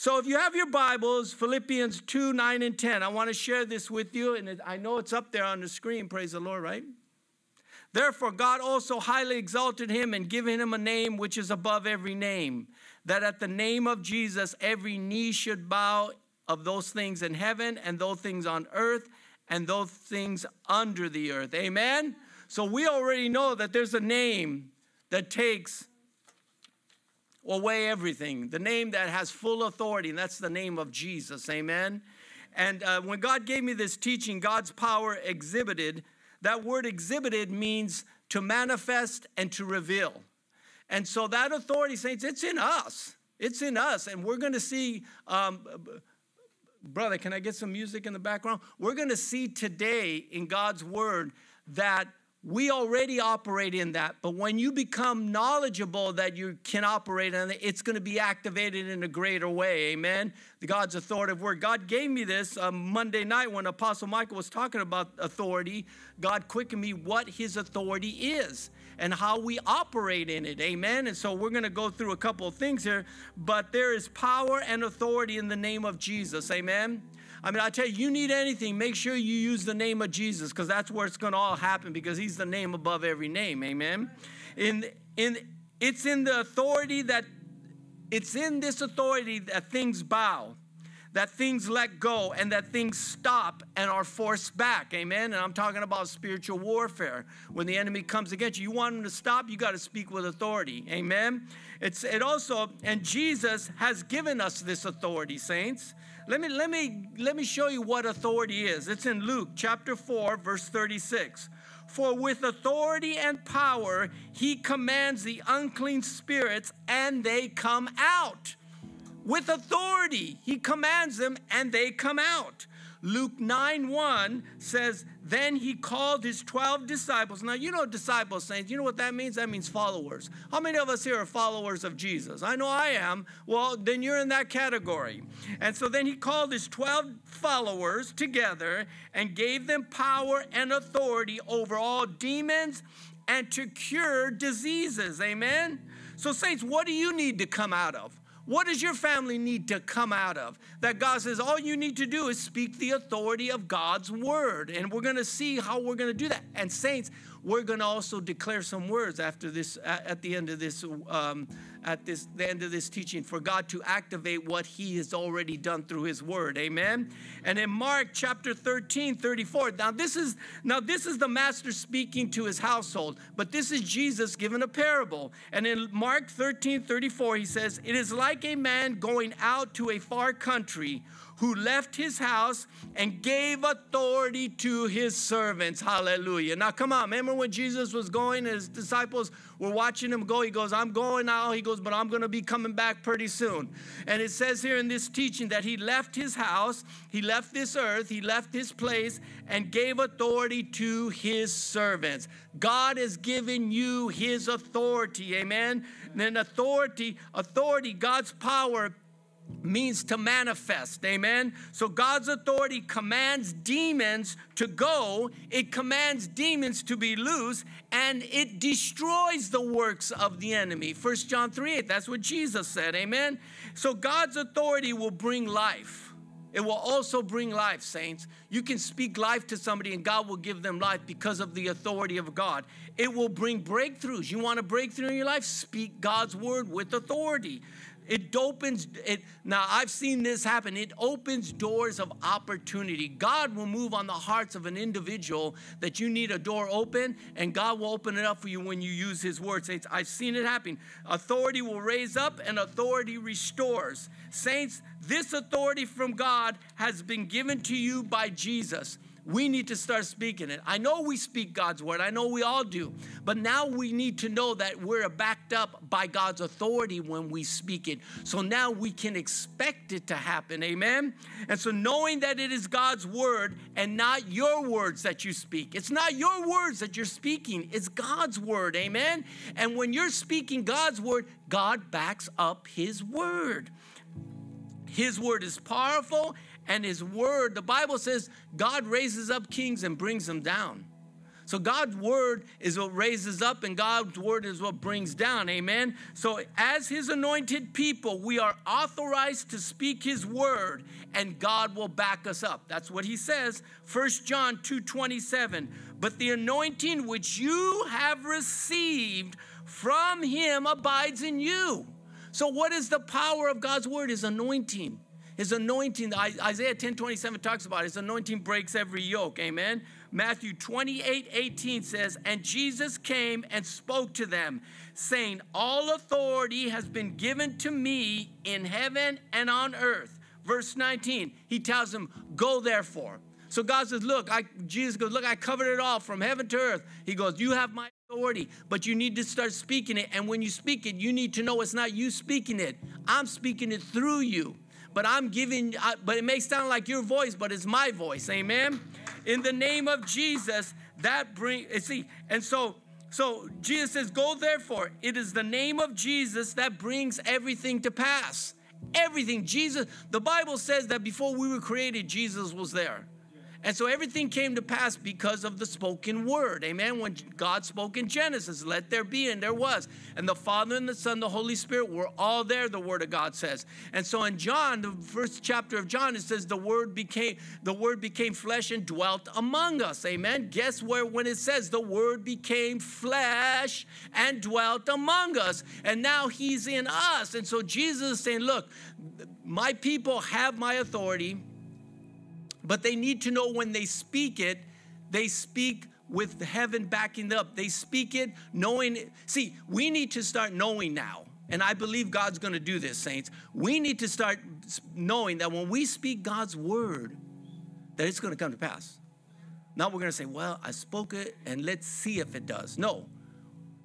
So if you have your Bibles, Philippians 2 9 and 10, I want to share this with you. And I know it's up there on the screen, praise the Lord, right? Therefore, God also highly exalted him and given him a name which is above every name, that at the name of Jesus every knee should bow of those things in heaven and those things on earth and those things under the earth. Amen? So we already know that there's a name that takes away everything, the name that has full authority, and that's the name of Jesus. Amen. And uh, when God gave me this teaching, God's power exhibited, that word exhibited means to manifest and to reveal. And so that authority, saints, it's in us. It's in us. And we're going to see, um, brother, can I get some music in the background? We're going to see today in God's word that we already operate in that, but when you become knowledgeable that you can operate in it, it's going to be activated in a greater way. Amen. The God's authoritative word. God gave me this um, Monday night when Apostle Michael was talking about authority. God quickened me what his authority is and how we operate in it. Amen. And so we're going to go through a couple of things here, but there is power and authority in the name of Jesus. Amen. I mean, I tell you, you need anything, make sure you use the name of Jesus because that's where it's going to all happen because he's the name above every name. Amen. In, in, it's in the authority that, it's in this authority that things bow that things let go and that things stop and are forced back. Amen. And I'm talking about spiritual warfare. When the enemy comes against you, you want him to stop, you got to speak with authority. Amen. It's it also, and Jesus has given us this authority, saints. Let me let me let me show you what authority is. It's in Luke chapter 4, verse 36. For with authority and power he commands the unclean spirits, and they come out. With authority, he commands them and they come out. Luke 9 1 says, Then he called his 12 disciples. Now, you know, disciples, saints, you know what that means? That means followers. How many of us here are followers of Jesus? I know I am. Well, then you're in that category. And so then he called his 12 followers together and gave them power and authority over all demons and to cure diseases. Amen? So, saints, what do you need to come out of? What does your family need to come out of? That God says all you need to do is speak the authority of God's word. And we're going to see how we're going to do that. And, saints, we're going to also declare some words after this, at the end of this, um, at this, the end of this teaching, for God to activate what He has already done through His Word. Amen. And in Mark chapter 13, 34. Now this is now this is the Master speaking to His household, but this is Jesus giving a parable. And in Mark 13, 34, He says, "It is like a man going out to a far country." Who left his house and gave authority to his servants. Hallelujah. Now, come on. Remember when Jesus was going, and his disciples were watching him go? He goes, I'm going now. He goes, but I'm going to be coming back pretty soon. And it says here in this teaching that he left his house, he left this earth, he left his place, and gave authority to his servants. God has given you his authority. Amen. And then authority, authority, God's power means to manifest. Amen. So God's authority commands demons to go, it commands demons to be loose, and it destroys the works of the enemy. First John 3 8, that's what Jesus said. Amen. So God's authority will bring life. It will also bring life, saints. You can speak life to somebody and God will give them life because of the authority of God. It will bring breakthroughs. You want a breakthrough in your life? Speak God's word with authority. It opens it now I've seen this happen. It opens doors of opportunity. God will move on the hearts of an individual that you need a door open and God will open it up for you when you use his word. Saints, I've seen it happen. Authority will raise up and authority restores. Saints, this authority from God has been given to you by Jesus. We need to start speaking it. I know we speak God's word, I know we all do, but now we need to know that we're backed up by God's authority when we speak it. So now we can expect it to happen. Amen? And so knowing that it is God's word and not your words that you speak, it's not your words that you're speaking, it's God's word. Amen? And when you're speaking God's word, God backs up his word. His word is powerful and his word, the Bible says God raises up kings and brings them down. So God's word is what raises up, and God's word is what brings down. Amen. So as his anointed people, we are authorized to speak his word, and God will back us up. That's what he says. 1 John 2:27. But the anointing which you have received from him abides in you. So, what is the power of God's word? Is anointing. His anointing, Isaiah 10 27 talks about it. his anointing breaks every yoke. Amen. Matthew 28 18 says, And Jesus came and spoke to them, saying, All authority has been given to me in heaven and on earth. Verse 19, he tells them, Go therefore. So God says, Look, I, Jesus goes, Look, I covered it all from heaven to earth. He goes, You have my authority, but you need to start speaking it. And when you speak it, you need to know it's not you speaking it, I'm speaking it through you but I'm giving, but it may sound like your voice, but it's my voice. Amen. In the name of Jesus, that bring eh, see, and so so Jesus says, Go therefore. It is the name of Jesus that brings everything to pass. Everything. Jesus, the Bible says that before we were created, Jesus was there. And so everything came to pass because of the spoken word. Amen. When God spoke in Genesis, let there be, and there was. And the Father and the Son, the Holy Spirit were all there, the word of God says. And so in John, the first chapter of John, it says the word became the word became flesh and dwelt among us. Amen. Guess where when it says the word became flesh and dwelt among us. And now he's in us. And so Jesus is saying, Look, my people have my authority but they need to know when they speak it, they speak with heaven backing up. They speak it knowing. It. See, we need to start knowing now. And I believe God's going to do this, saints. We need to start knowing that when we speak God's word, that it's going to come to pass. Now we're going to say, well, I spoke it and let's see if it does. No,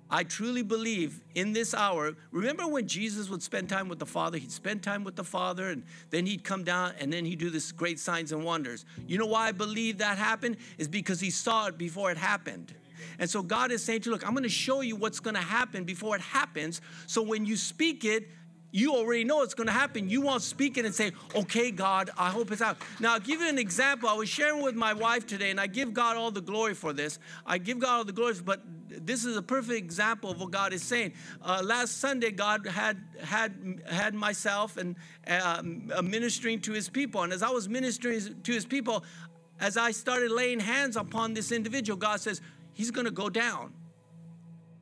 I truly believe in this hour. Remember when Jesus would spend time with the Father? He'd spend time with the Father and then he'd come down and then he'd do this great signs and wonders. You know why I believe that happened? Is because he saw it before it happened. And so God is saying to you, look, I'm going to show you what's going to happen before it happens. So when you speak it, you already know it's going to happen. You won't speak it and say, okay, God, I hope it's out. Now, I'll give you an example. I was sharing with my wife today, and I give God all the glory for this. I give God all the glory, but this is a perfect example of what God is saying. Uh, last Sunday, God had had had myself and uh, ministering to His people, and as I was ministering to His people, as I started laying hands upon this individual, God says He's going to go down,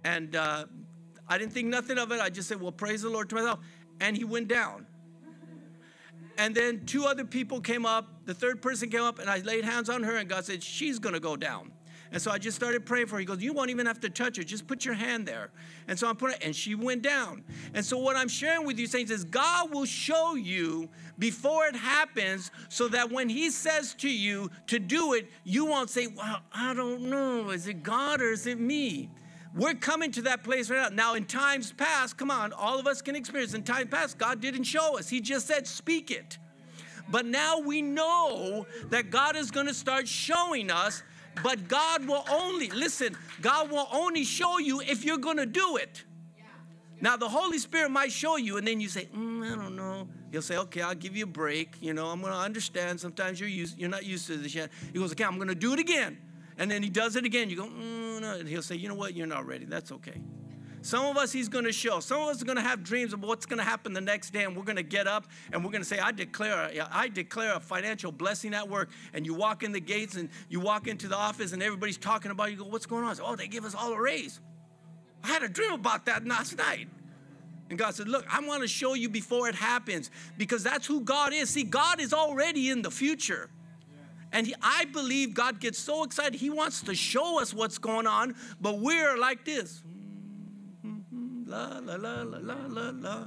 and uh, I didn't think nothing of it. I just said, "Well, praise the Lord" to myself and he went down. And then two other people came up. The third person came up, and I laid hands on her, and God said, She's going to go down. And so I just started praying for her. He goes, You won't even have to touch her. Just put your hand there. And so I'm putting, and she went down. And so what I'm sharing with you, saints, is God will show you before it happens so that when He says to you to do it, you won't say, Well, I don't know. Is it God or is it me? We're coming to that place right now. Now, in times past, come on, all of us can experience. In time past, God didn't show us, He just said, speak it. But now we know that God is going to start showing us, but God will only, listen, God will only show you if you're going to do it. Now, the Holy Spirit might show you, and then you say, mm, I don't know. He'll say, okay, I'll give you a break. You know, I'm going to understand. Sometimes you're, used, you're not used to this yet. He goes, okay, I'm going to do it again. And then he does it again. You go, mm, no. And he'll say, you know what? You're not ready. That's okay. Some of us, he's going to show. Some of us are going to have dreams of what's going to happen the next day, and we're going to get up and we're going to say, "I declare, I declare a financial blessing at work." And you walk in the gates and you walk into the office, and everybody's talking about you. Go, "What's going on?" Say, "Oh, they give us all a raise." I had a dream about that last night. And God said, Look, I want to show you before it happens because that's who God is. See, God is already in the future. And he, I believe God gets so excited, He wants to show us what's going on, but we're like this. Mm-hmm, la, la, la, la, la, la, la.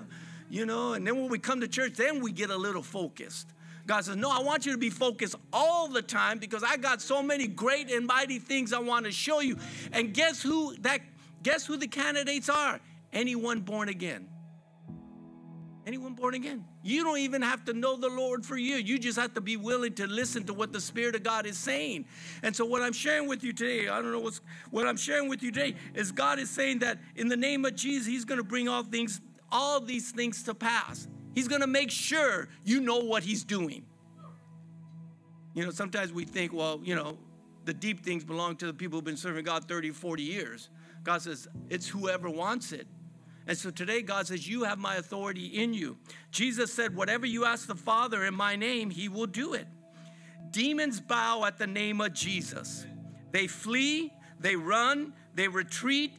You know, and then when we come to church, then we get a little focused. God says, No, I want you to be focused all the time because I got so many great and mighty things I want to show you. And guess who that guess who the candidates are? Anyone born again. Anyone born again? You don't even have to know the Lord for you. You just have to be willing to listen to what the Spirit of God is saying. And so, what I'm sharing with you today, I don't know what's what I'm sharing with you today is God is saying that in the name of Jesus, He's going to bring all things, all these things to pass. He's going to make sure you know what He's doing. You know, sometimes we think, well, you know, the deep things belong to the people who've been serving God 30, 40 years. God says, it's whoever wants it. And so today, God says, You have my authority in you. Jesus said, Whatever you ask the Father in my name, he will do it. Demons bow at the name of Jesus. They flee, they run, they retreat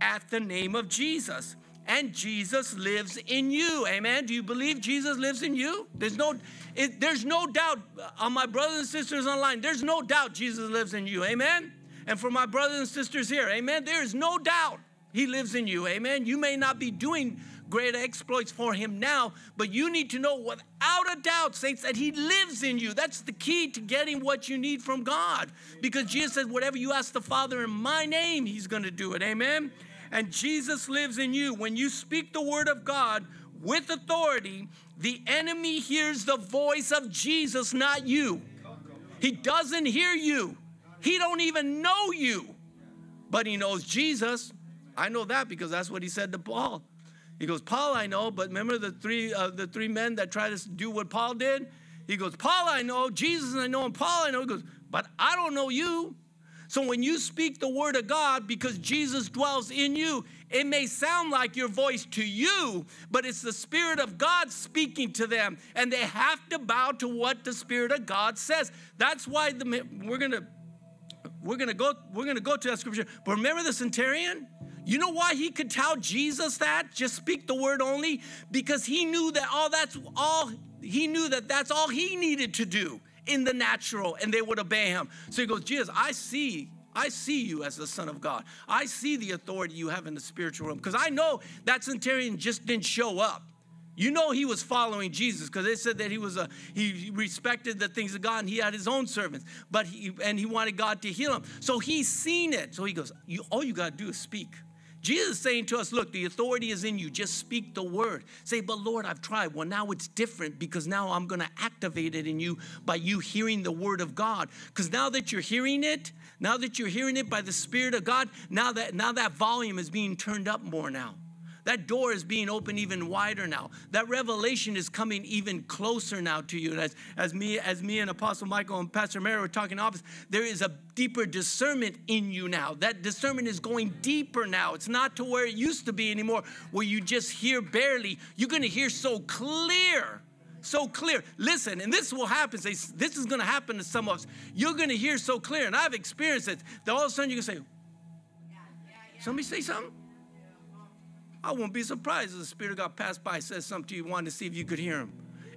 at the name of Jesus. And Jesus lives in you. Amen. Do you believe Jesus lives in you? There's no it, there's no doubt on uh, my brothers and sisters online. There's no doubt Jesus lives in you. Amen. And for my brothers and sisters here, amen. There is no doubt he lives in you. Amen. You may not be doing great exploits for him now, but you need to know without a doubt, saints, that he lives in you. That's the key to getting what you need from God. Because Jesus says, whatever you ask the Father in my name, he's going to do it. Amen. And Jesus lives in you. When you speak the word of God with authority, the enemy hears the voice of Jesus, not you. He doesn't hear you. He don't even know you. But he knows Jesus. I know that because that's what he said to Paul. He goes, Paul, I know, but remember the three uh, the three men that tried to do what Paul did? He goes, Paul, I know, Jesus, I know, and Paul, I know. He goes, but I don't know you. So when you speak the word of God, because Jesus dwells in you, it may sound like your voice to you, but it's the Spirit of God speaking to them, and they have to bow to what the Spirit of God says. That's why the, we're gonna we're gonna go we're gonna go to that scripture. But remember the centurion. You know why he could tell Jesus that? Just speak the word only? Because he knew that all that's all, he knew that that's all he needed to do in the natural, and they would obey him. So he goes, Jesus, I see I see you as the Son of God. I see the authority you have in the spiritual realm. Because I know that centurion just didn't show up. You know he was following Jesus because they said that he was a he respected the things of God and he had his own servants, but he and he wanted God to heal him. So he's seen it. So he goes, you, all you got to do is speak. Jesus is saying to us, look, the authority is in you. Just speak the word. Say, but Lord, I've tried. Well, now it's different because now I'm going to activate it in you by you hearing the word of God. Because now that you're hearing it, now that you're hearing it by the Spirit of God, now that now that volume is being turned up more now. That door is being opened even wider now. That revelation is coming even closer now to you. And as, as me, as me and Apostle Michael and Pastor Mary were talking in office, there is a deeper discernment in you now. That discernment is going deeper now. It's not to where it used to be anymore, where you just hear barely. You're gonna hear so clear so clear. Listen, and this will happen. Say, this is going to happen to some of us. You're going to hear so clear, and I've experienced it. That all of a sudden you can say, "Somebody say something." I won't be surprised if the Spirit of God passed by, and says something to you, wanted to see if you could hear him.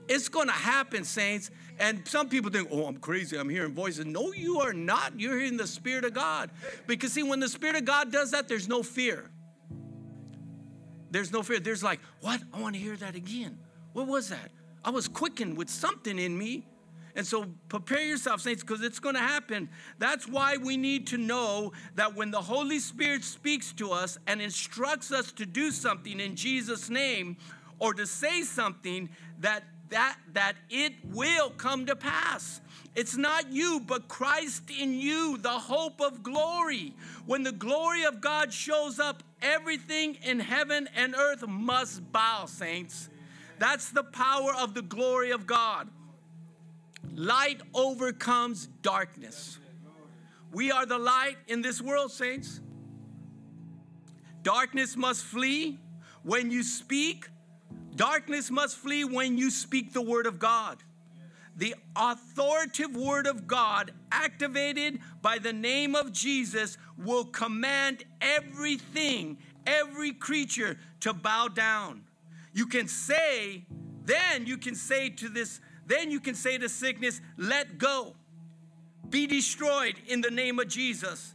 It's going to happen, saints. And some people think, oh, I'm crazy. I'm hearing voices. No, you are not. You're hearing the Spirit of God. Because, see, when the Spirit of God does that, there's no fear. There's no fear. There's like, what? I want to hear that again. What was that? I was quickened with something in me. And so prepare yourself, saints, because it's going to happen. That's why we need to know that when the Holy Spirit speaks to us and instructs us to do something in Jesus' name or to say something, that that that it will come to pass. It's not you, but Christ in you, the hope of glory. When the glory of God shows up, everything in heaven and earth must bow, saints. That's the power of the glory of God. Light overcomes darkness. We are the light in this world, saints. Darkness must flee when you speak. Darkness must flee when you speak the word of God. The authoritative word of God, activated by the name of Jesus, will command everything, every creature to bow down. You can say, then you can say to this then you can say to sickness, let go, be destroyed in the name of Jesus,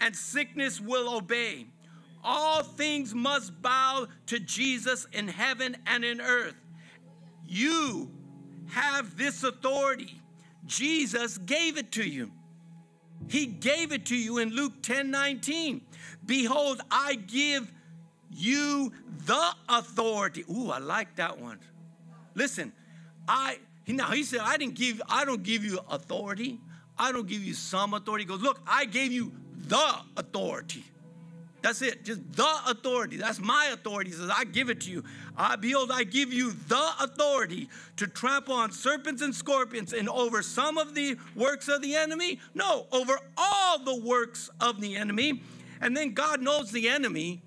and sickness will obey. All things must bow to Jesus in heaven and in earth. You have this authority. Jesus gave it to you. He gave it to you in Luke 10 19. Behold, I give you the authority. Ooh, I like that one. Listen, I he, now he said, I didn't give, I don't give you authority. I don't give you some authority. He goes, look, I gave you the authority. That's it. Just the authority. That's my authority. He says, I give it to you. I behold, I give you the authority to trample on serpents and scorpions and over some of the works of the enemy. No, over all the works of the enemy. And then God knows the enemy.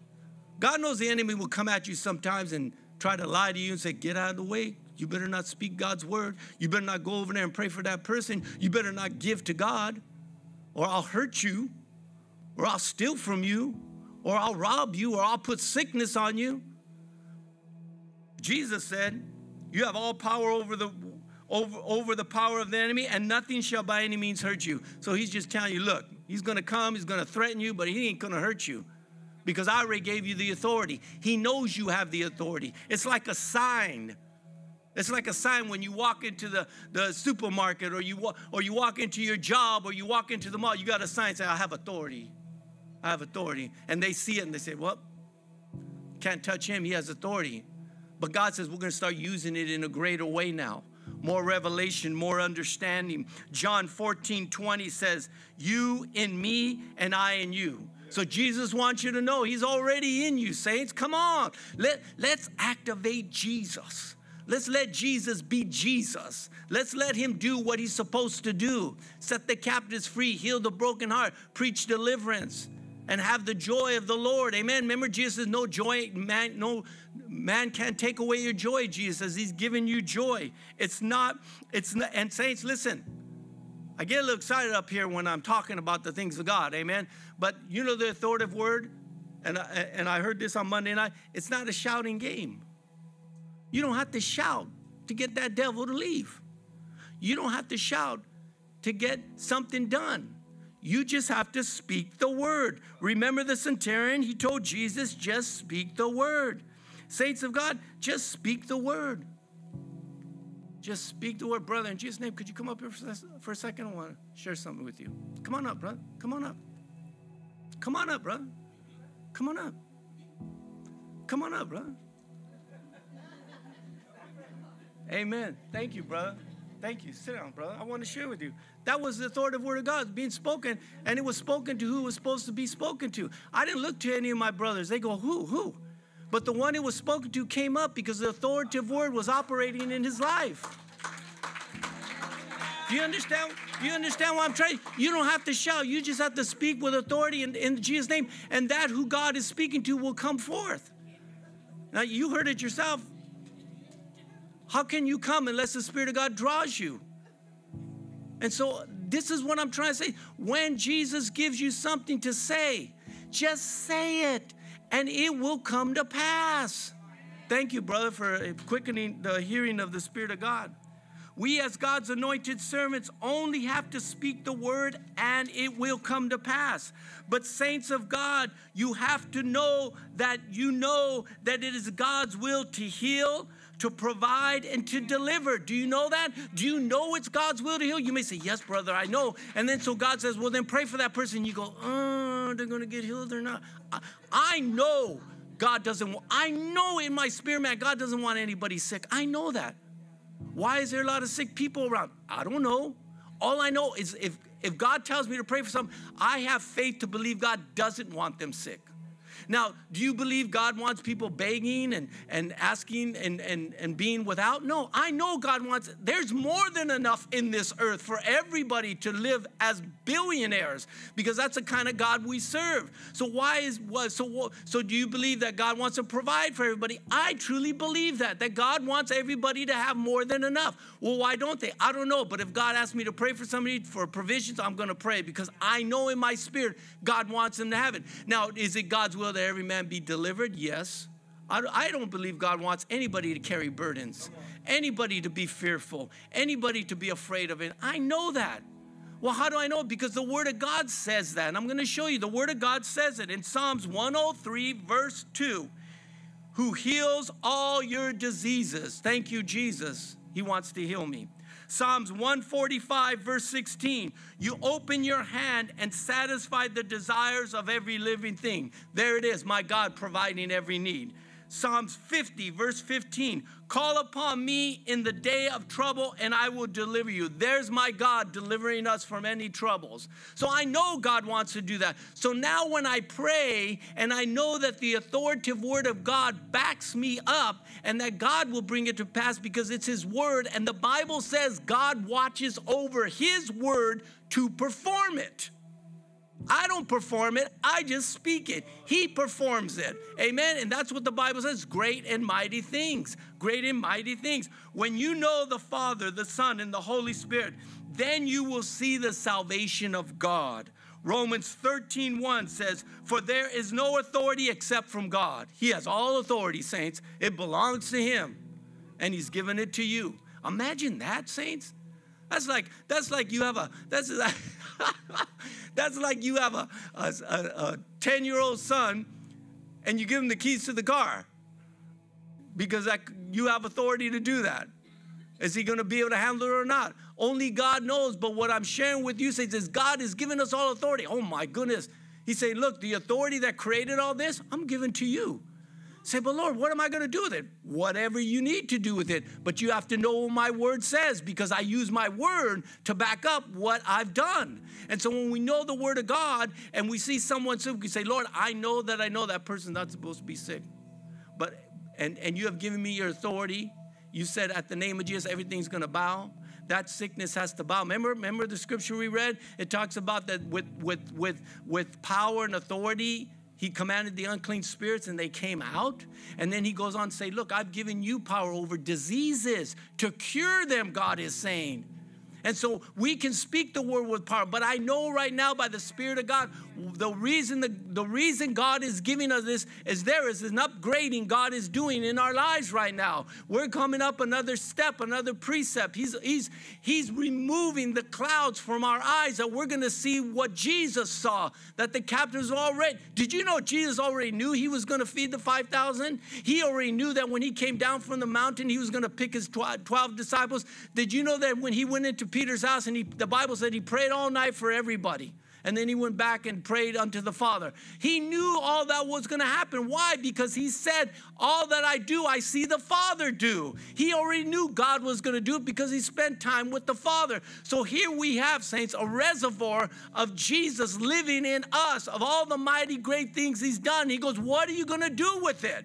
God knows the enemy will come at you sometimes and try to lie to you and say, Get out of the way. You better not speak God's word. You better not go over there and pray for that person. You better not give to God, or I'll hurt you, or I'll steal from you or I'll rob you, or I'll put sickness on you. Jesus said, You have all power over the over, over the power of the enemy, and nothing shall by any means hurt you. So he's just telling you, look, he's gonna come, he's gonna threaten you, but he ain't gonna hurt you. Because I already gave you the authority. He knows you have the authority. It's like a sign. It's like a sign when you walk into the, the supermarket or you, or you walk into your job or you walk into the mall, you got a sign saying, I have authority. I have authority. And they see it and they say, Well, can't touch him. He has authority. But God says we're going to start using it in a greater way now. More revelation, more understanding. John 14, 20 says, You in me and I in you. So Jesus wants you to know he's already in you, saints. Come on. Let, let's activate Jesus. Let's let Jesus be Jesus. Let's let him do what he's supposed to do. Set the captives free, heal the broken heart, preach deliverance and have the joy of the Lord. Amen. Remember, Jesus says, No joy, man, no man can't take away your joy. Jesus says He's given you joy. It's not, it's not, and saints, listen. I get a little excited up here when I'm talking about the things of God, amen. But you know the authoritative word, and I, and I heard this on Monday night. It's not a shouting game. You don't have to shout to get that devil to leave. You don't have to shout to get something done. You just have to speak the word. Remember the centurion? He told Jesus, just speak the word. Saints of God, just speak the word. Just speak the word, brother. In Jesus' name, could you come up here for a second? I want to share something with you. Come on up, brother. Come on up. Come on up, brother. Come on up. Come on up, brother. Amen. Thank you, brother. Thank you. Sit down, brother. I want to share with you. That was the authoritative word of God being spoken, and it was spoken to who was supposed to be spoken to. I didn't look to any of my brothers. They go, who, who? But the one it was spoken to came up because the authoritative word was operating in his life. Do you understand? Do you understand what I'm trying? You don't have to shout. You just have to speak with authority in, in Jesus' name, and that who God is speaking to will come forth. Now you heard it yourself. How can you come unless the Spirit of God draws you? And so, this is what I'm trying to say. When Jesus gives you something to say, just say it and it will come to pass. Thank you, brother, for quickening the hearing of the Spirit of God. We, as God's anointed servants, only have to speak the word and it will come to pass. But, saints of God, you have to know that you know that it is God's will to heal, to provide and to deliver. Do you know that? Do you know it's God's will to heal? You may say, Yes, brother, I know. And then so God says, Well, then pray for that person. You go, Oh, they're going to get healed or not. I, know God doesn't, want, I know in my spirit, man, God doesn't want anybody sick. I know that. Why is there a lot of sick people around? I don't know. All I know is if, if God tells me to pray for something, I have faith to believe God doesn't want them sick. Now, do you believe God wants people begging and, and asking and, and, and being without? No, I know God wants, there's more than enough in this earth for everybody to live as billionaires because that's the kind of God we serve. So why is, what, so, so do you believe that God wants to provide for everybody? I truly believe that, that God wants everybody to have more than enough. Well, why don't they? I don't know, but if God asks me to pray for somebody for provisions, I'm going to pray because I know in my spirit God wants them to have it. Now, is it God's will that every man be delivered? Yes. I don't believe God wants anybody to carry burdens, anybody to be fearful, anybody to be afraid of it. I know that. Well, how do I know? Because the Word of God says that. And I'm going to show you. The Word of God says it in Psalms 103, verse 2 who heals all your diseases. Thank you, Jesus. He wants to heal me. Psalms 145, verse 16. You open your hand and satisfy the desires of every living thing. There it is, my God providing every need. Psalms 50, verse 15 Call upon me in the day of trouble, and I will deliver you. There's my God delivering us from any troubles. So I know God wants to do that. So now when I pray, and I know that the authoritative word of God backs me up, and that God will bring it to pass because it's His word, and the Bible says God watches over His word to perform it. I don't perform it, I just speak it. He performs it. Amen. And that's what the Bible says great and mighty things. Great and mighty things. When you know the Father, the Son, and the Holy Spirit, then you will see the salvation of God. Romans 13, 1 says, For there is no authority except from God. He has all authority, saints. It belongs to Him, and He's given it to you. Imagine that, saints. That's like that's like you have a that's like that's like you have a, 10 year old son and you give him the keys to the car because that, you have authority to do that. Is he going to be able to handle it or not? Only God knows. But what I'm sharing with you says God has given us all authority. Oh my goodness. He said, Look, the authority that created all this, I'm giving to you. Say, but Lord, what am I going to do with it? Whatever you need to do with it. But you have to know what my word says because I use my word to back up what I've done. And so when we know the word of God and we see someone sick, we say, Lord, I know that I know that person's not supposed to be sick. But and, and you have given me your authority. You said at the name of Jesus, everything's gonna bow that sickness has to bow. Remember, remember the scripture we read? It talks about that with with with with power and authority, he commanded the unclean spirits and they came out. And then he goes on to say, Look, I've given you power over diseases to cure them, God is saying. And so we can speak the word with power. But I know right now by the Spirit of God, the reason the, the reason God is giving us this is there is an upgrading God is doing in our lives right now. We're coming up another step, another precept. He's he's he's removing the clouds from our eyes that we're gonna see what Jesus saw, that the captives already. Did you know Jesus already knew he was gonna feed the 5,000? He already knew that when he came down from the mountain, he was gonna pick his 12 disciples. Did you know that when he went into Peter's house and he, the Bible said he prayed all night for everybody? and then he went back and prayed unto the Father. He knew all that was going to happen. Why? Because he said, All that I do, I see the Father do. He already knew God was going to do it because he spent time with the Father. So here we have, saints, a reservoir of Jesus living in us, of all the mighty great things he's done. He goes, What are you going to do with it?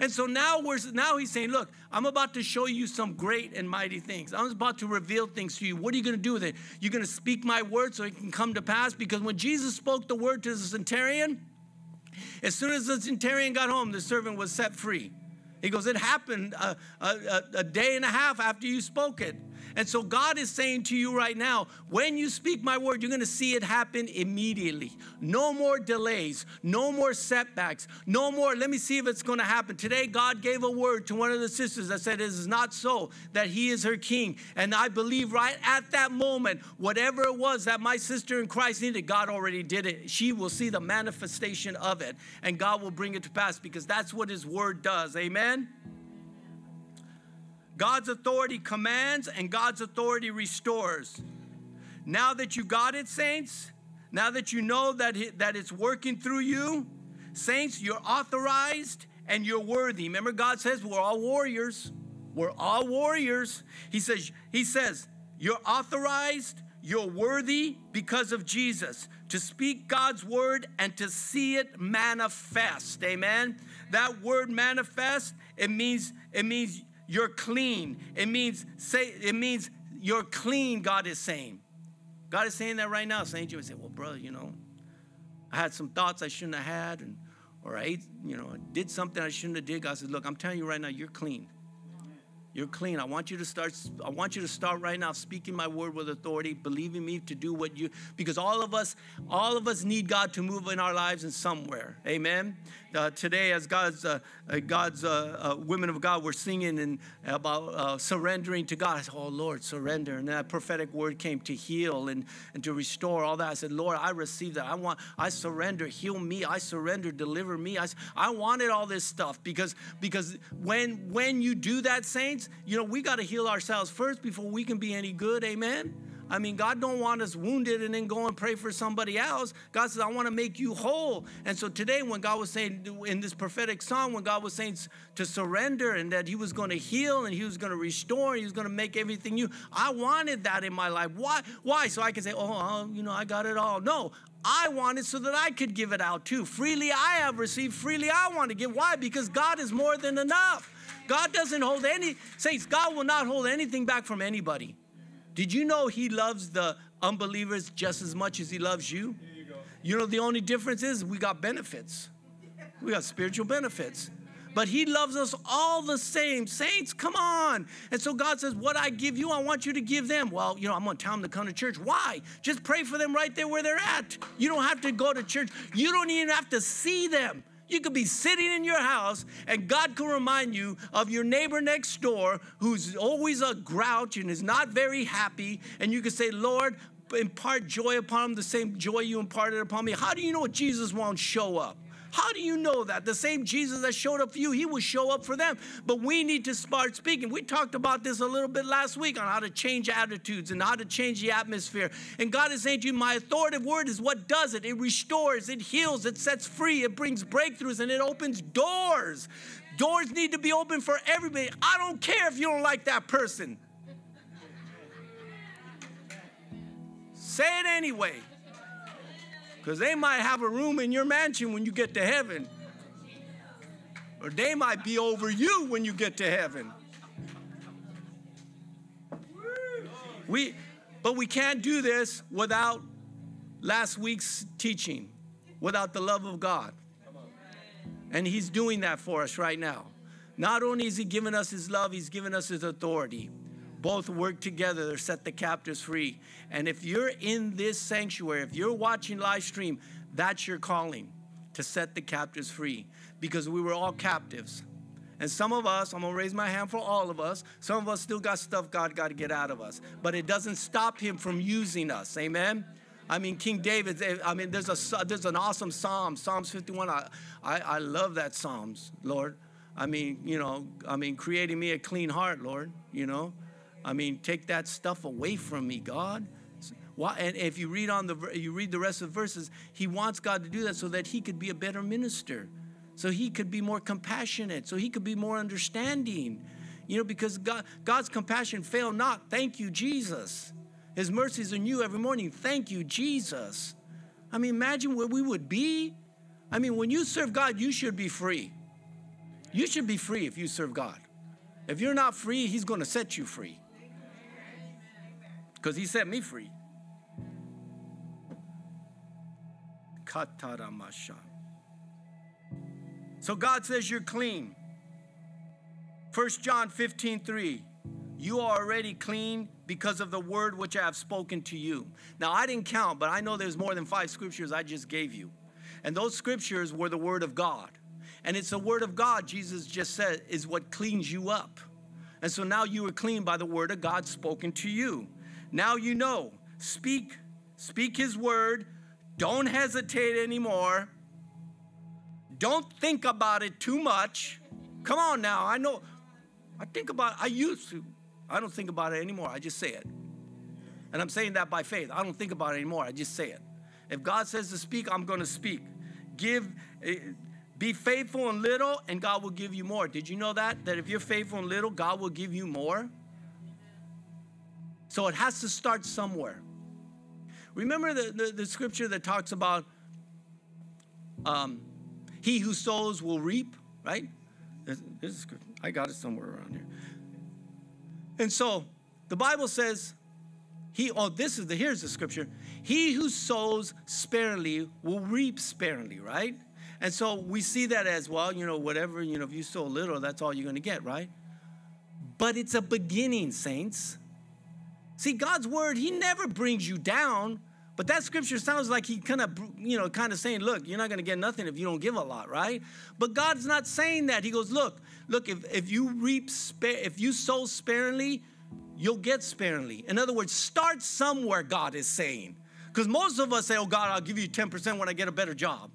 And so now we're now he's saying, look, I'm about to show you some great and mighty things. I'm about to reveal things to you. What are you going to do with it? You're going to speak my word so it can come to pass because when Jesus spoke the word to the centurion, as soon as the centurion got home, the servant was set free. He goes, It happened a, a, a, day and a half after you spoke it. And so God is saying to you right now, when you speak my word, you're going to see it happen immediately. No more delays, no more setbacks, no more, let me see if it's going to happen. Today, God gave a word to one of the sisters that said, It is not so, that he is her king. And I believe right at that moment, whatever it was that my sister in Christ needed, God already did it. She will see the manifestation of it, and God will bring it to pass because that's what his word does. Amen. God's authority commands and God's authority restores. Now that you got it, saints, now that you know that, it, that it's working through you, saints, you're authorized and you're worthy. Remember, God says we're all warriors. We're all warriors. He says, He says, you're authorized, you're worthy because of Jesus to speak God's word and to see it manifest. Amen. That word manifest, it means, it means you're clean. It means say it means you're clean, God is saying. God is saying that right now. Saint Joe say, Well, brother, you know, I had some thoughts I shouldn't have had, and or I ate, you know, did something I shouldn't have did. God says, Look, I'm telling you right now, you're clean. You're clean. I want you to start. I want you to start right now speaking my word with authority, believing me to do what you. Because all of us, all of us need God to move in our lives and somewhere. Amen. Uh, today, as God's uh, uh, God's uh, uh, women of God, we're singing and about uh, surrendering to God. I said, "Oh Lord, surrender." And that prophetic word came to heal and and to restore all that. I said, "Lord, I receive that. I want. I surrender. Heal me. I surrender. Deliver me. I I wanted all this stuff because because when when you do that, saints, you know we got to heal ourselves first before we can be any good. Amen. I mean, God don't want us wounded and then go and pray for somebody else. God says, I want to make you whole. And so today, when God was saying in this prophetic song, when God was saying to surrender and that He was going to heal and He was going to restore, and He was going to make everything new, I wanted that in my life. Why? Why? So I can say, oh, uh, you know, I got it all. No, I want it so that I could give it out too. Freely I have received, freely I want to give. Why? Because God is more than enough. God doesn't hold any, saints, God will not hold anything back from anybody. Did you know He loves the unbelievers just as much as He loves you? You, you know, the only difference is we got benefits, we got spiritual benefits. But he loves us all the same. Saints, come on. And so God says, What I give you, I want you to give them. Well, you know, I'm going to tell them to come to church. Why? Just pray for them right there where they're at. You don't have to go to church, you don't even have to see them. You could be sitting in your house and God could remind you of your neighbor next door who's always a grouch and is not very happy. And you could say, Lord, impart joy upon him, the same joy you imparted upon me. How do you know Jesus won't show up? How do you know that? The same Jesus that showed up for you, he will show up for them. But we need to start speaking. We talked about this a little bit last week on how to change attitudes and how to change the atmosphere. And God is saying to you, My authoritative word is what does it? It restores, it heals, it sets free, it brings breakthroughs, and it opens doors. Doors need to be open for everybody. I don't care if you don't like that person. Say it anyway. Because they might have a room in your mansion when you get to heaven. Or they might be over you when you get to heaven. We, but we can't do this without last week's teaching, without the love of God. And He's doing that for us right now. Not only is He giving us His love, He's giving us His authority both work together to set the captives free. And if you're in this sanctuary, if you're watching live stream, that's your calling to set the captives free because we were all captives. And some of us, I'm gonna raise my hand for all of us, some of us still got stuff God got to get out of us. But it doesn't stop Him from using us. Amen? I mean, King David, eh, I mean, there's, a, there's an awesome psalm, Psalms 51. I, I, I love that Psalms, Lord. I mean, you know, I mean, creating me a clean heart, Lord, you know. I mean, take that stuff away from me, God. Why, and if you read on the you read the rest of the verses, he wants God to do that so that he could be a better minister, so he could be more compassionate, so he could be more understanding. You know, because God, God's compassion fail not. Thank you, Jesus. His mercies are new every morning. Thank you, Jesus. I mean, imagine where we would be. I mean, when you serve God, you should be free. You should be free if you serve God. If you're not free, He's going to set you free because he set me free. Kataramasha. So God says you're clean. 1 John 15, 3. You are already clean because of the word which I have spoken to you. Now, I didn't count, but I know there's more than five scriptures I just gave you. And those scriptures were the word of God. And it's the word of God, Jesus just said, is what cleans you up. And so now you are clean by the word of God spoken to you. Now you know. Speak, speak his word. Don't hesitate anymore. Don't think about it too much. Come on now. I know. I think about I used to. I don't think about it anymore. I just say it. And I'm saying that by faith. I don't think about it anymore. I just say it. If God says to speak, I'm going to speak. Give eh, be faithful in little and God will give you more. Did you know that? That if you're faithful in little, God will give you more? So it has to start somewhere. Remember the, the, the scripture that talks about um, he who sows will reap, right? This, this is, I got it somewhere around here. And so the Bible says, he, oh, this is the, here's the scripture. He who sows sparingly will reap sparingly, right? And so we see that as well, you know, whatever, you know, if you sow little, that's all you're going to get, right? But it's a beginning, saints. See, God's word, He never brings you down. But that scripture sounds like he kind of, you know, kind of saying, look, you're not going to get nothing if you don't give a lot, right? But God's not saying that. He goes, look, look, if, if you reap, if you sow sparingly, you'll get sparingly. In other words, start somewhere, God is saying. Because most of us say, oh, God, I'll give you 10% when I get a better job.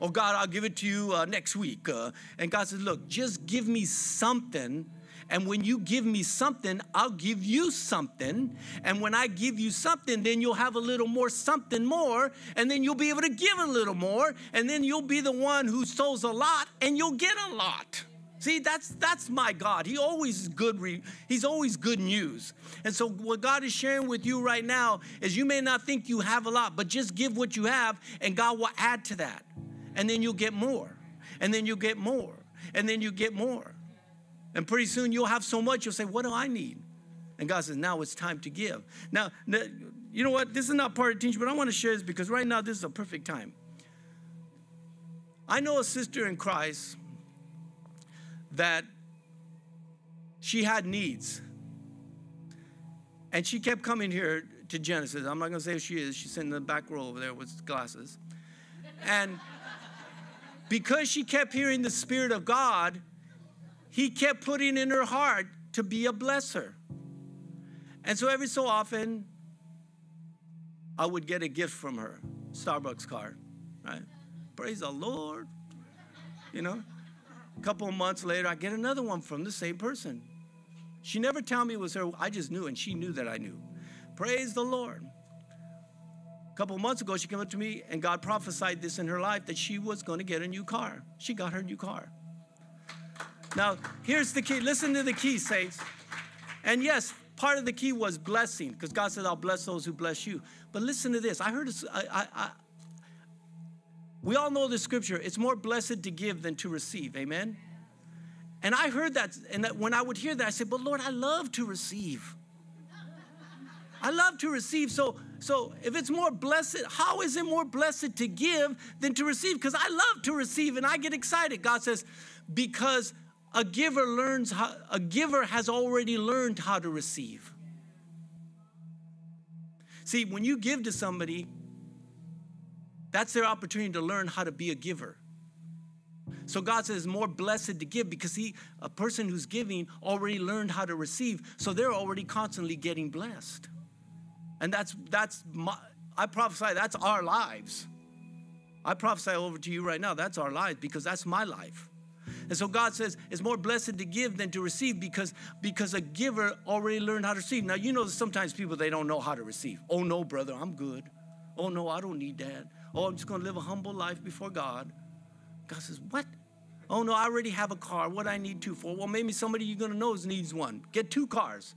Oh, God, I'll give it to you uh, next week. Uh, and God says, look, just give me something And when you give me something, I'll give you something. And when I give you something, then you'll have a little more something more. And then you'll be able to give a little more. And then you'll be the one who sows a lot and you'll get a lot. See, that's that's my God. He always good. Re, he's always good news. And so, what God is sharing with you right now is you may not think you have a lot, but just give what you have, and God will add to that, and then you'll get more, and then you'll get more, and then you'll get more, and pretty soon you'll have so much you'll say, "What do I need?" And God says, "Now it's time to give." Now, you know what? This is not part of teaching, but I want to share this because right now this is a perfect time. I know a sister in Christ that she had needs. And she kept coming here to Genesis. I'm not going to say who she is. She's sitting in the back row over there with glasses. And because she kept hearing the Spirit of God, He kept putting in her heart to be a blesser. And so every so often, I would get a gift from her, Starbucks card, right? Praise the Lord, you know. A couple of months later, I get another one from the same person. She never told me it was her. I just knew, and she knew that I knew. Praise the Lord. A couple months ago, she came up to me, and God prophesied this in her life that she was going to get a new car. She got her new car. Now, here's the key. Listen to the key, saints. And yes, part of the key was blessing, because God said, I'll bless those who bless you. But listen to this. I heard, I, I, we all know the scripture. It's more blessed to give than to receive. Amen. And I heard that, and that when I would hear that, I said, "But Lord, I love to receive. I love to receive. So, so if it's more blessed, how is it more blessed to give than to receive? Because I love to receive, and I get excited. God says, because a giver learns how. A giver has already learned how to receive. See, when you give to somebody, that's their opportunity to learn how to be a giver. So God says more blessed to give because he a person who's giving already learned how to receive. So they're already constantly getting blessed. And that's that's my, I prophesy that's our lives. I prophesy over to you right now that's our lives because that's my life. And so God says it's more blessed to give than to receive because because a giver already learned how to receive. Now you know sometimes people they don't know how to receive. Oh no, brother, I'm good. Oh no, I don't need that. Oh, I'm just going to live a humble life before God. God says, What? Oh, no, I already have a car. What I need two for? Well, maybe somebody you're going to know needs one. Get two cars.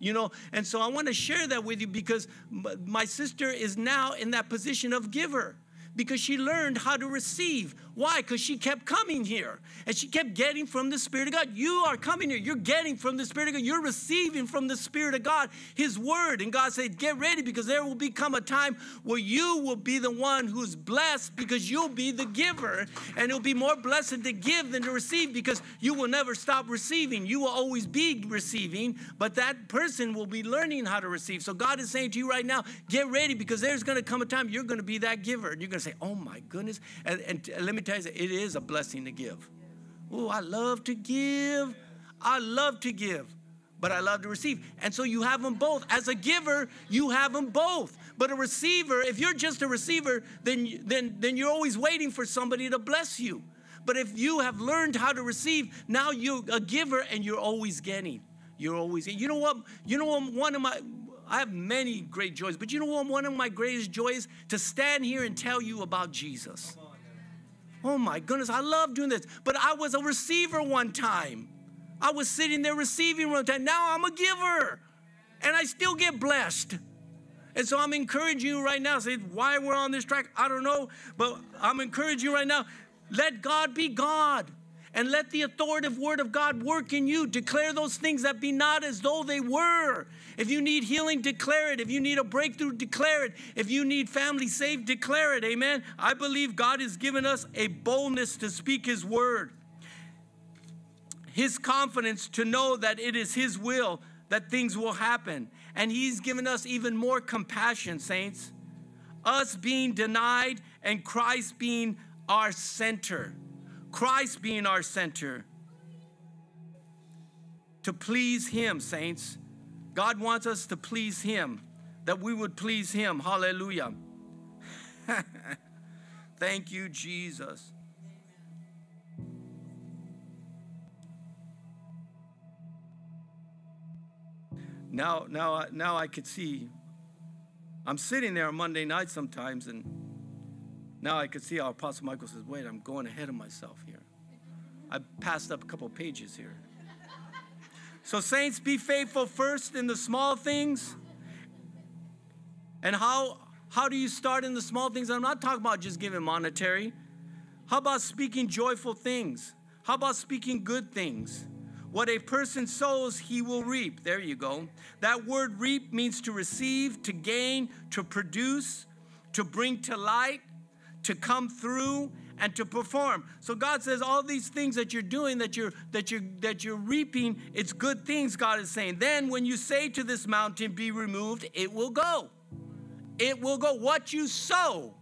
You know, and so I want to share that with you because my sister is now in that position of giver because she learned how to receive. Why? Because she kept coming here and she kept getting from the Spirit of God. You are coming here, you're getting from the Spirit of God, you're receiving from the Spirit of God His Word. And God said, Get ready because there will become a time where you will be the one who's blessed because you'll be the giver. And it'll be more blessed to give than to receive because you will never stop receiving. You will always be receiving, but that person will be learning how to receive. So God is saying to you right now, Get ready because there's going to come a time you're going to be that giver. And you're going to say, Oh my goodness. And, and let me tell you, it is a blessing to give. Oh, I love to give. I love to give, but I love to receive. And so you have them both. As a giver, you have them both. But a receiver, if you're just a receiver, then, then, then you're always waiting for somebody to bless you. But if you have learned how to receive, now you're a giver and you're always getting. You're always, you know what? You know what? One of my, I have many great joys, but you know what? One of my greatest joys to stand here and tell you about Jesus. Oh my goodness, I love doing this. But I was a receiver one time. I was sitting there receiving one time. Now I'm a giver, and I still get blessed. And so I'm encouraging you right now. Say why we're on this track, I don't know, but I'm encouraging you right now. Let God be God and let the authoritative word of God work in you. Declare those things that be not as though they were. If you need healing, declare it. If you need a breakthrough, declare it. If you need family saved, declare it. Amen. I believe God has given us a boldness to speak His word, His confidence to know that it is His will that things will happen. And He's given us even more compassion, saints. Us being denied and Christ being our center. Christ being our center. To please Him, saints. God wants us to please Him, that we would please Him. Hallelujah. Thank you, Jesus. Now, now, now I could see. I'm sitting there on Monday night sometimes, and now I could see how Apostle Michael says, "Wait, I'm going ahead of myself here. I passed up a couple pages here." So, saints, be faithful first in the small things. And how how do you start in the small things? I'm not talking about just giving monetary. How about speaking joyful things? How about speaking good things? What a person sows, he will reap. There you go. That word reap means to receive, to gain, to produce, to bring to light, to come through, and to perform. So God says all these things that you're doing, that you're that you're that you're reaping, it's good things, God is saying. Then when you say to this mountain, be removed, it will go. It will go. What you sow,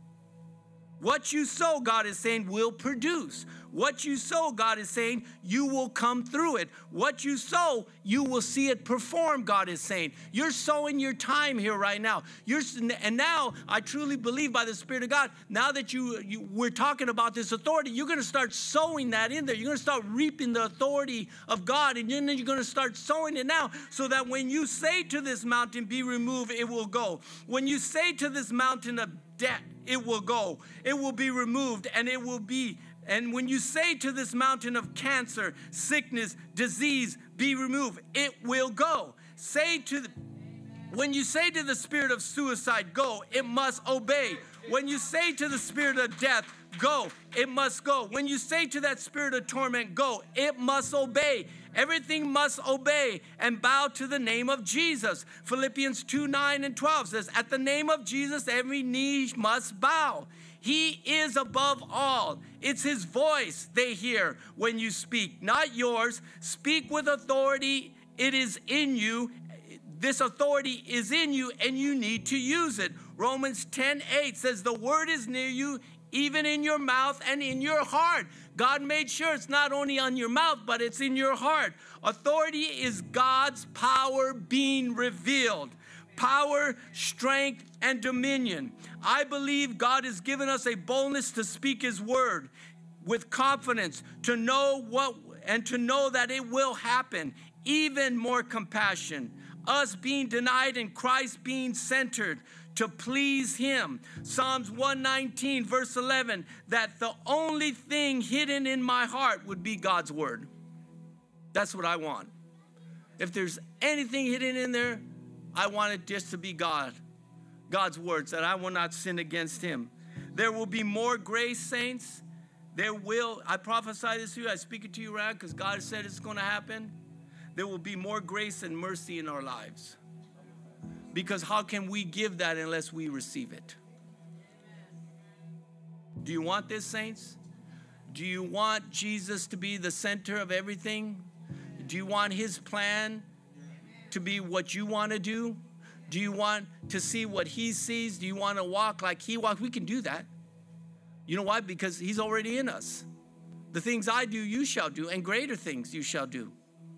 what you sow, God is saying, will produce. What you sow, God is saying, you will come through it. What you sow, you will see it perform, God is saying. You're sowing your time here right now. You're, and now, I truly believe by the Spirit of God, now that you, you we're talking about this authority, you're going to start sowing that in there. You're going to start reaping the authority of God, and then you're going to start sowing it now so that when you say to this mountain, be removed, it will go. When you say to this mountain of debt, it will go. It will be removed and it will be and when you say to this mountain of cancer, sickness, disease, be removed, it will go. Say to the, when you say to the spirit of suicide, go, it must obey. When you say to the spirit of death, go, it must go. When you say to that spirit of torment, go, it must obey. Everything must obey and bow to the name of Jesus. Philippians 2 9 and 12 says, At the name of Jesus, every knee must bow. He is above all. It's His voice they hear when you speak, not yours. Speak with authority. It is in you. This authority is in you, and you need to use it. Romans 10 8 says, The word is near you, even in your mouth and in your heart. God made sure it's not only on your mouth, but it's in your heart. Authority is God's power being revealed power, strength, and dominion. I believe God has given us a boldness to speak His word with confidence, to know what and to know that it will happen. Even more compassion. Us being denied and Christ being centered to please Him. Psalms 119, verse 11, that the only thing hidden in my heart would be God's word. That's what I want. If there's anything hidden in there, I want it just to be God, God's words, that I will not sin against Him. There will be more grace, saints. There will, I prophesy this to you, I speak it to you right because God said it's going to happen. There will be more grace and mercy in our lives. Because how can we give that unless we receive it? Do you want this, saints? Do you want Jesus to be the center of everything? Do you want his plan to be what you want to do? Do you want to see what he sees? Do you want to walk like he walks? We can do that. You know why? Because he's already in us. The things I do, you shall do, and greater things you shall do.